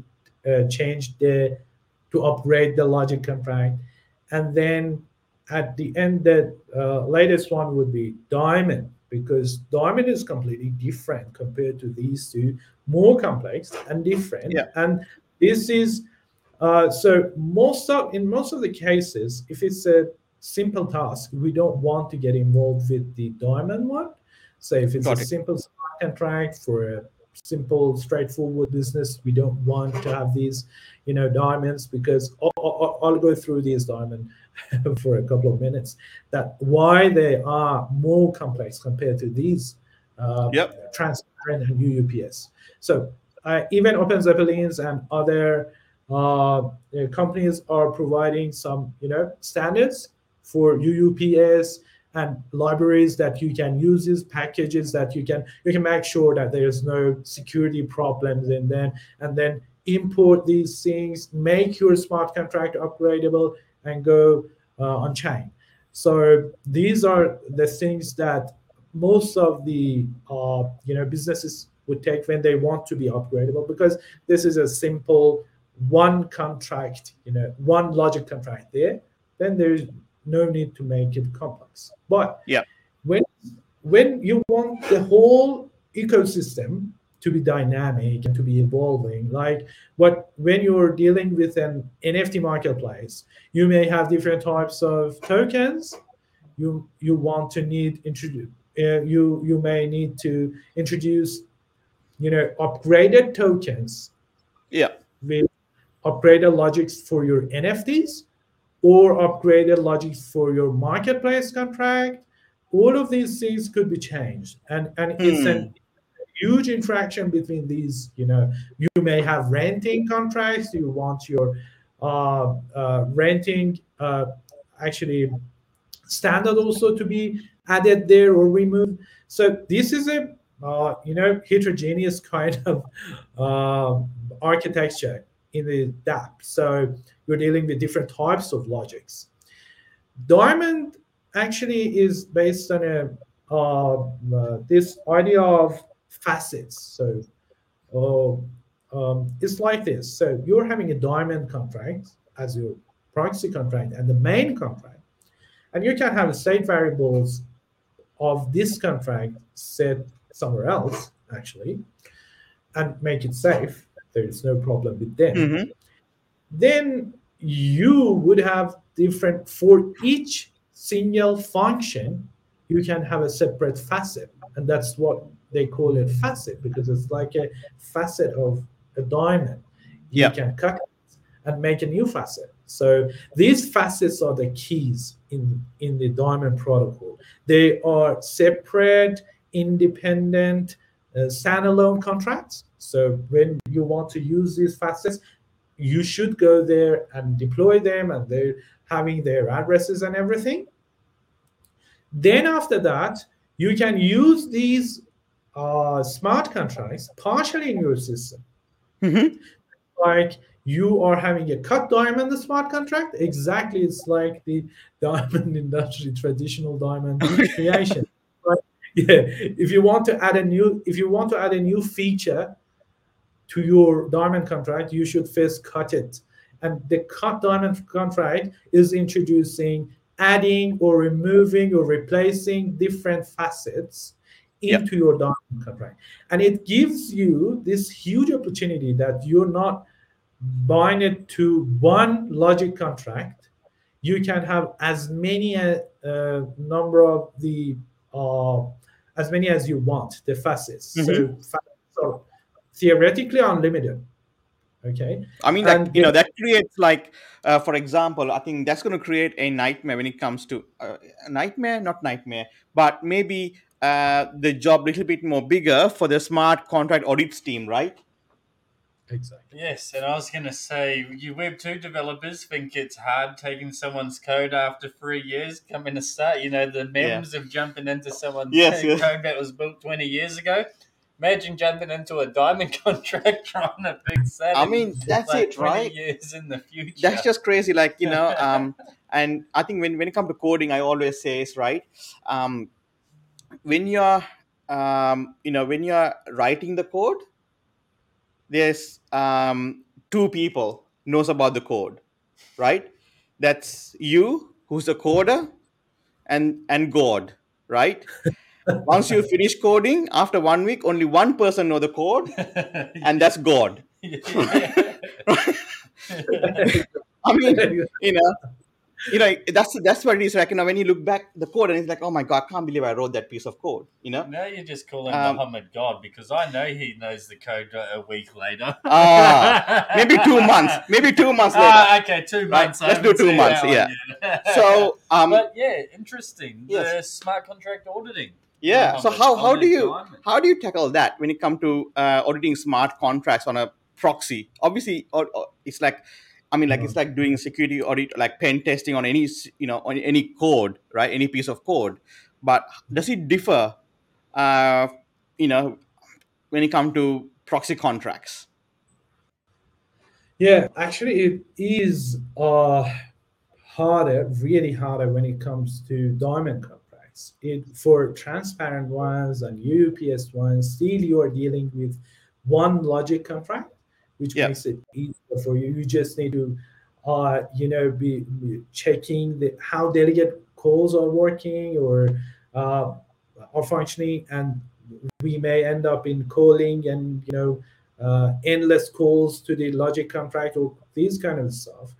change the to upgrade the logic contract and then at the end the uh, latest one would be diamond because diamond is completely different compared to these two more complex and different Yeah. and this is uh, so most of in most of the cases if it's a simple task we don't want to get involved with the diamond one so if it's Got a it. simple smart contract for a simple straightforward business we don't want to have these you know diamonds because I'll, I'll, go through these diamond for a couple of minutes that why they are more complex compared to these uh, Yep. transparent and UUPS. So uh, even OpenZeppelins and other uh, uh, companies are providing some you know standards for UUPS and libraries that you can use these packages that you can you can make sure that there's no security problems in them. And then import these things make your smart contract upgradable and go uh, on chain. So these are the things that most of the uh, you know businesses would take when they want to be upgradable because this is a simple one contract you know one logic contract there. Then there's no need to make it complex but Yeah. when when you want the whole ecosystem to be dynamic and to be evolving like what when you're dealing with an nft marketplace you may have different types of tokens you you want to need introduce uh, you you may need to introduce you know upgraded tokens Yeah. with upgraded logics for your nfts or upgraded logic for your marketplace contract all of these things could be changed. And and it's Hmm. an huge interaction between these you know you may have renting contracts you want your uh, uh, renting uh, actually standard also to be added there or removed. So this is a uh, you know heterogeneous kind of uh, architecture in the dApp. So you're dealing with different types of logics diamond actually is based on a uh, uh, this idea of facets. So uh, um, it's like this. So you're having a diamond contract as your proxy contract and the main contract, and you can have state variables of this contract set somewhere else actually, and make it safe. There is no problem with them Mhm. Then you would have different for each single function you can have a separate facet and that's what they call it facet because it's like a facet of a diamond. Yeah. you can cut it and make a new facet. So these facets are the keys in in the diamond protocol. They are separate independent uh, standalone contracts. So when you want to use these facets you should go there and deploy them and they're having their addresses and everything. Then after that you can use these uh, smart contracts partially in your system. Mhm. like you are having a cut diamond smart contract. Exactly it's like the diamond industry traditional diamond creation. But yeah if you want to add a new if you want to add a new feature to your diamond contract you should first cut it. And the cut diamond contract is introducing adding or removing or replacing different facets Yep. into your diamond contract. And it gives you this huge opportunity that you're not it to one logic contract. You can have as many a uh, number of the uh, as many as you want the facets. So facets are theoretically unlimited okay I mean, that, And you know, that creates like, uh, for example, I think that's going to create a nightmare when it comes to uh, a nightmare, not nightmare, but maybe uh, the job a little bit more bigger for the smart contract audits team, right? exactly Yes, and I was going to say, you Web 2 developers think it's hard taking someone's code after three years coming to start. You know, the memes of jumping into someone's Yes, code yes. that was built 20 years ago. Imagine jumping into a diamond contract trying to fix that. I mean, that's like, it, right? years in the future. That's just crazy. Like, you know, um, and I think when, when it comes to coding, I always say is right. Um, when you're, um, you know, when you're writing the code, there's um, two people knows about the code, right? That's you, who's the coder, and and God, right? Once you finish coding, after one week, only one person know the code, and that's God. I mean, you know, you know, that's that's what it is. Like, you know, when you look back the code, and it's like, oh my god, I can't believe I wrote that piece of code. You know, now you're just call him Um, Muhammad God because I know he knows the code a week later. Ah, maybe two months, maybe two months later. Ah, okay, two months. I let's do two months, Yeah. So, um, but yeah, interesting. The smart contract auditing. Yeah. So how how do you how do you tackle that when it comes to uh, auditing smart contracts on a proxy? Obviously, or, or it's like I mean, like it's like doing security audit, like pen testing on any you know on any code, right? Any piece of code. But does it differ, uh, you know, when it comes to proxy contracts? Yeah, actually, it is uh, harder, really harder when it comes to diamond contracts. It for transparent ones and UUPS ones, still you are dealing with one logic contract, which Yeah. makes it easier for you. You just need to, uh, you know, be, be checking the how delegate calls are working or uh, are functioning, and we may end up in calling and you know uh, endless calls to the logic contract or these kind of stuff.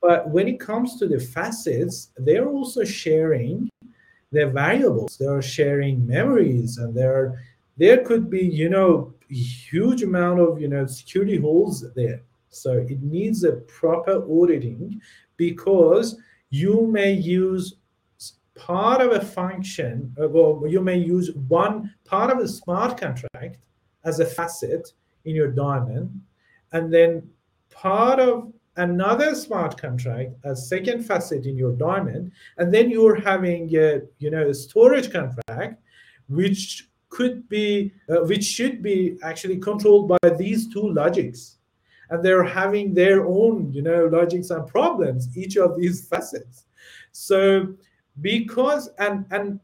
But when it comes to the facets, they're also sharing their variables. They're sharing memories, and there there could be you know huge amount of you know security holes there. So it needs a proper auditing because you may use part of a function, uh, or you may use one part of a smart contract as a facet in your diamond, and then part of another smart contract as second facet in your diamond, and then you're having a you know a storage contract, which could be uh, which should be actually controlled by these two logics. And they're having their own you know logics and problems each of these facets. So because and and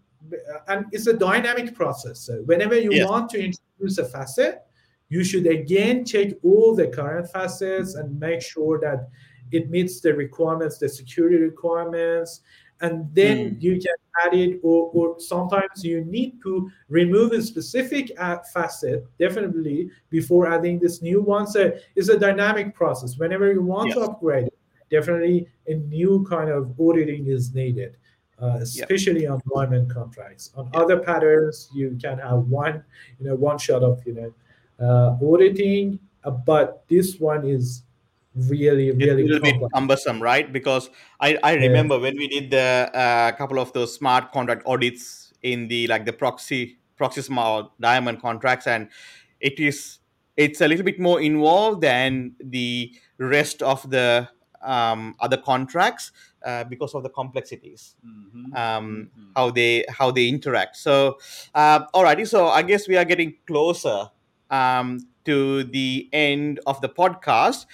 and it's a dynamic process. So whenever you Yes. want to introduce a facet you should again check all the current facets and make sure that it meets the requirements the security requirements and then Mm. you can add it or, or sometimes you need to remove a specific uh, facet definitely before adding this new one. So it's a dynamic process. Whenever you want to upgrade definitely a new kind of auditing is needed uh, especially on diamond contracts. On other patterns you can have one you know one shot of you know uh, auditing uh, but this one is really It's a really little bit complex. cumbersome, right? Because I, I Yeah. remember when we did the uh, couple of those smart contract audits in the like the proxy proxy smart diamond contracts, and it is it's a little bit more involved than the rest of the um, other contracts uh, because of the complexities Mhm. um, Mhm. how they how they interact. So, uh, alrighty. So I guess we are getting closer um, to the end of the podcast.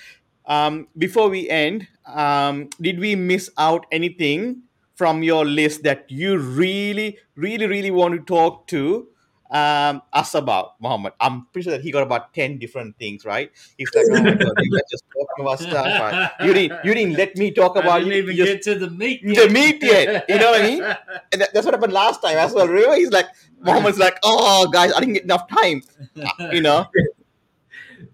Um, before we end, um, did we miss out anything from your list that you really, really, really want to talk to um, us about, Muhammad. I'm pretty sure that he got about ten different things, right? He's like, "Oh my god, you guys just talking about stuff. right? You didn't, you didn't let me talk I about didn't you even just get to the meat. Yet. the meat yet, you know what I mean? And that, that's what happened last time as well. Remember, he's like, Muhammad's like, oh, guys, I didn't get enough time. You know?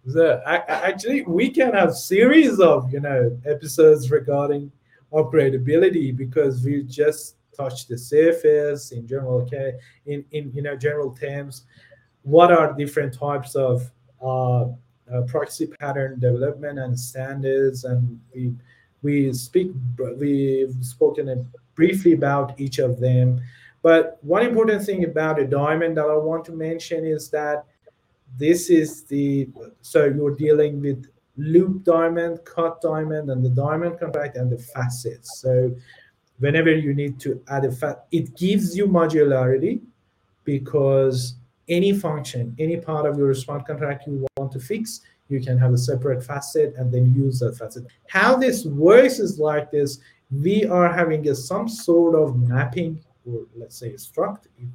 So I, I- actually, we can have series of you know episodes regarding upgradability because we just touched the surface in general. Okay, in in you know general terms, what are different types of uh, uh, proxy pattern development and standards, and we we speak we've spoken briefly about each of them. But one important thing about a diamond that I want to mention is that this is the so you're dealing with loop diamond cut diamond and the diamond contract and the facets so whenever you need to add a fat it gives you modularity because any function any part of your smart contract you want to fix you can have a separate facet and then use that facet how this works is like this we are having a, some sort of mapping or let's say a struct if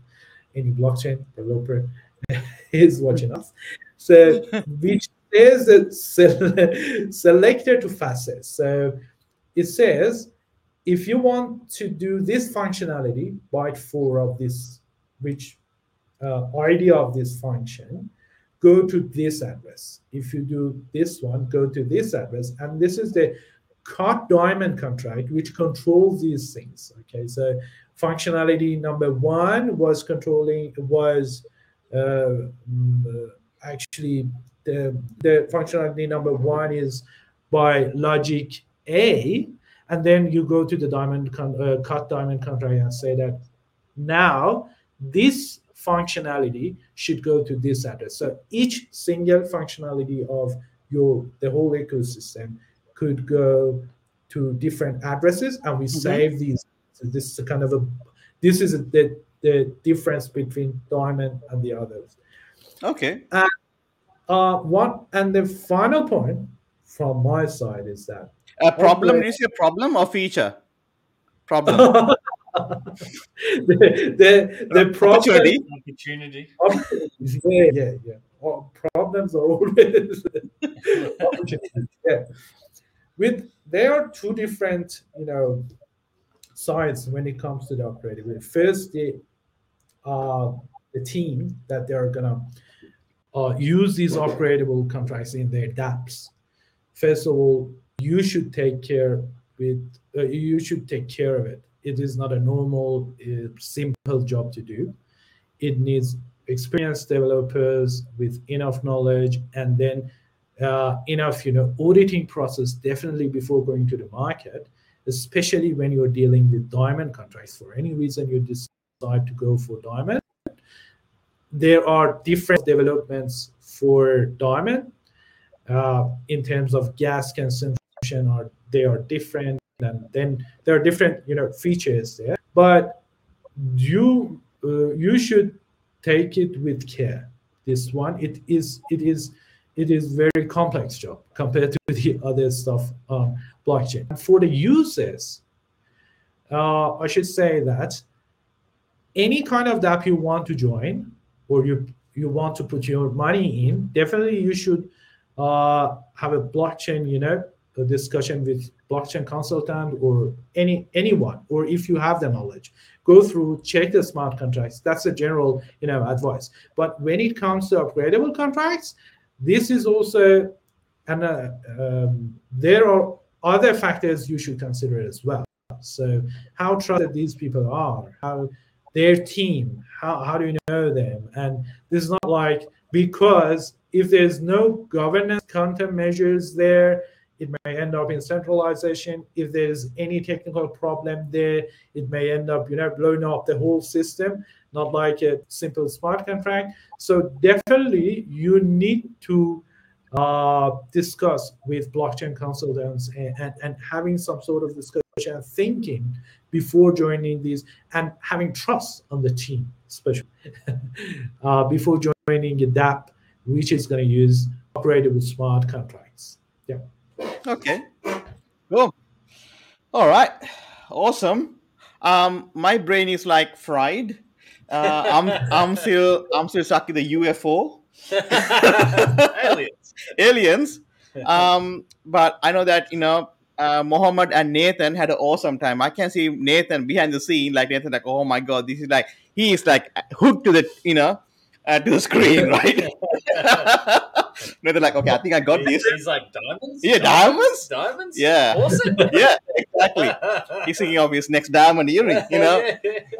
any blockchain developer is watching us. So which is a sele- selector to facets. So it says if you want to do this functionality, byte four of this, which uh, idea of this function, go to this address. If you do this one, go to this address. And this is the cut diamond contract, which controls these things. Okay, so functionality number one was controlling was uh, mm, uh, actually the, the functionality number one is by logic A, and then you go to the diamond con- uh, cut diamond contract and say that now this functionality should go to this address. So each single functionality of your the whole ecosystem could go to different addresses, and we Mhm. save these. So this is a kind of a this is a, the the difference between diamond and the others. Okay. Uh, one and the final point from my side is that A problem Okay. is a problem or feature? Problem. the the, the problem Opportunity. Opportunity. yeah, yeah, yeah. Well, problems are always opportunities. Yeah. With there are two different, you know, sides when it comes to the upgradable. First, the uh, the team that they are gonna uh, use these upgradable contracts in their dApps. First of all, you should take care with uh, you should take care of it. It is not a normal, uh, simple job to do. It needs experienced developers with enough knowledge and then uh, enough, you know, auditing process definitely before going to the market, especially when you're dealing with diamond contracts. For any reason you decide to go for diamond, there are different developments for diamond uh, in terms of gas consumption or they are different and then there are different you know features there. But you uh, you should take it with care. This one it is it is it is very complex job compared to the other stuff on blockchain. For the users uh, i should say that any kind of app you want to join or you you want to put your money in definitely you should uh, have a blockchain you know a discussion with blockchain consultant or any anyone or if you have the knowledge go through check the smart contracts. That's a general you know advice. But when it comes to upgradable contracts this is also and uh, um, there are other factors you should consider as well. So how trusted these people are how their team how, how do you know them? And this is not like because if there's no governance content measures there it may end up in centralization. If there's any technical problem there it may end up you know blowing up the whole system not like a simple smart contract. So definitely you need to uh, discuss with blockchain consultants and, and, and having some sort of discussion and thinking before joining these and having trust on the team especially uh, before joining a dApp which is going to use upgradable smart contracts yeah Okay. Cool. All right. Awesome. Um, my brain is like fried. Uh, I'm I'm still I'm still stuck in the UFO Aliens. aliens. Um, but I know that you know uh, Mohammed and Nathan had an awesome time. I can see Nathan behind the scene, like Nathan, like oh my god, this is like he is like hooked to the you know uh, to the screen, right? Nathan like okay, I think I got this. He's like diamonds. Yeah, diamonds? Diamonds. Yeah. Awesome. Yeah, exactly. He's thinking of his next diamond earring, you know.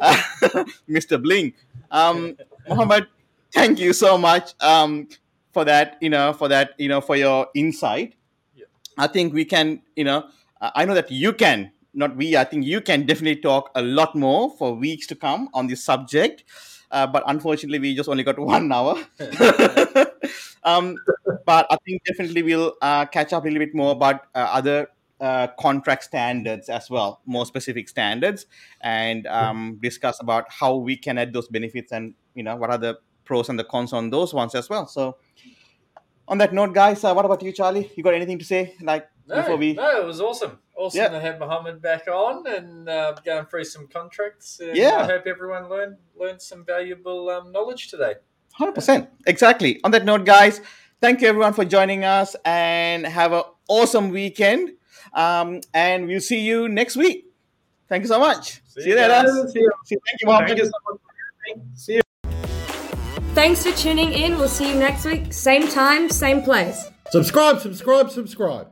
Mr. Bling. Um, Mohammed, thank you so much um, for that. You know, for that. You know, for your insight. Yeah. I think we can. You know, I I know that you can. Not we. I think you can definitely talk a lot more for weeks to come on this subject. Uh, but unfortunately, we just only got one hour. Um, but I think definitely we'll uh, catch up a little bit more about uh, other uh, contract standards as well, more specific standards, and um, discuss about how we can add those benefits and you know what are the pros and the cons on those ones as well. So, on that note, guys, uh, what about you, Charlie? You got anything to say? Like No, before we? no, it was awesome. Awesome Yeah. to have Mohammed back on and uh, going through some contracts. And Yeah. I hope everyone learned learned some valuable um, knowledge today. Hundred percent, exactly. On that note, guys, thank you everyone for joining us, and have an awesome weekend. Um, and we'll see you next week. Thank you so much. See See, you you later. guys. See you. See- Thank you, Mohammed. Thank you so much. for having me. See you. Thanks for tuning in. We'll see you next week. Same time, same place. Subscribe, subscribe, subscribe.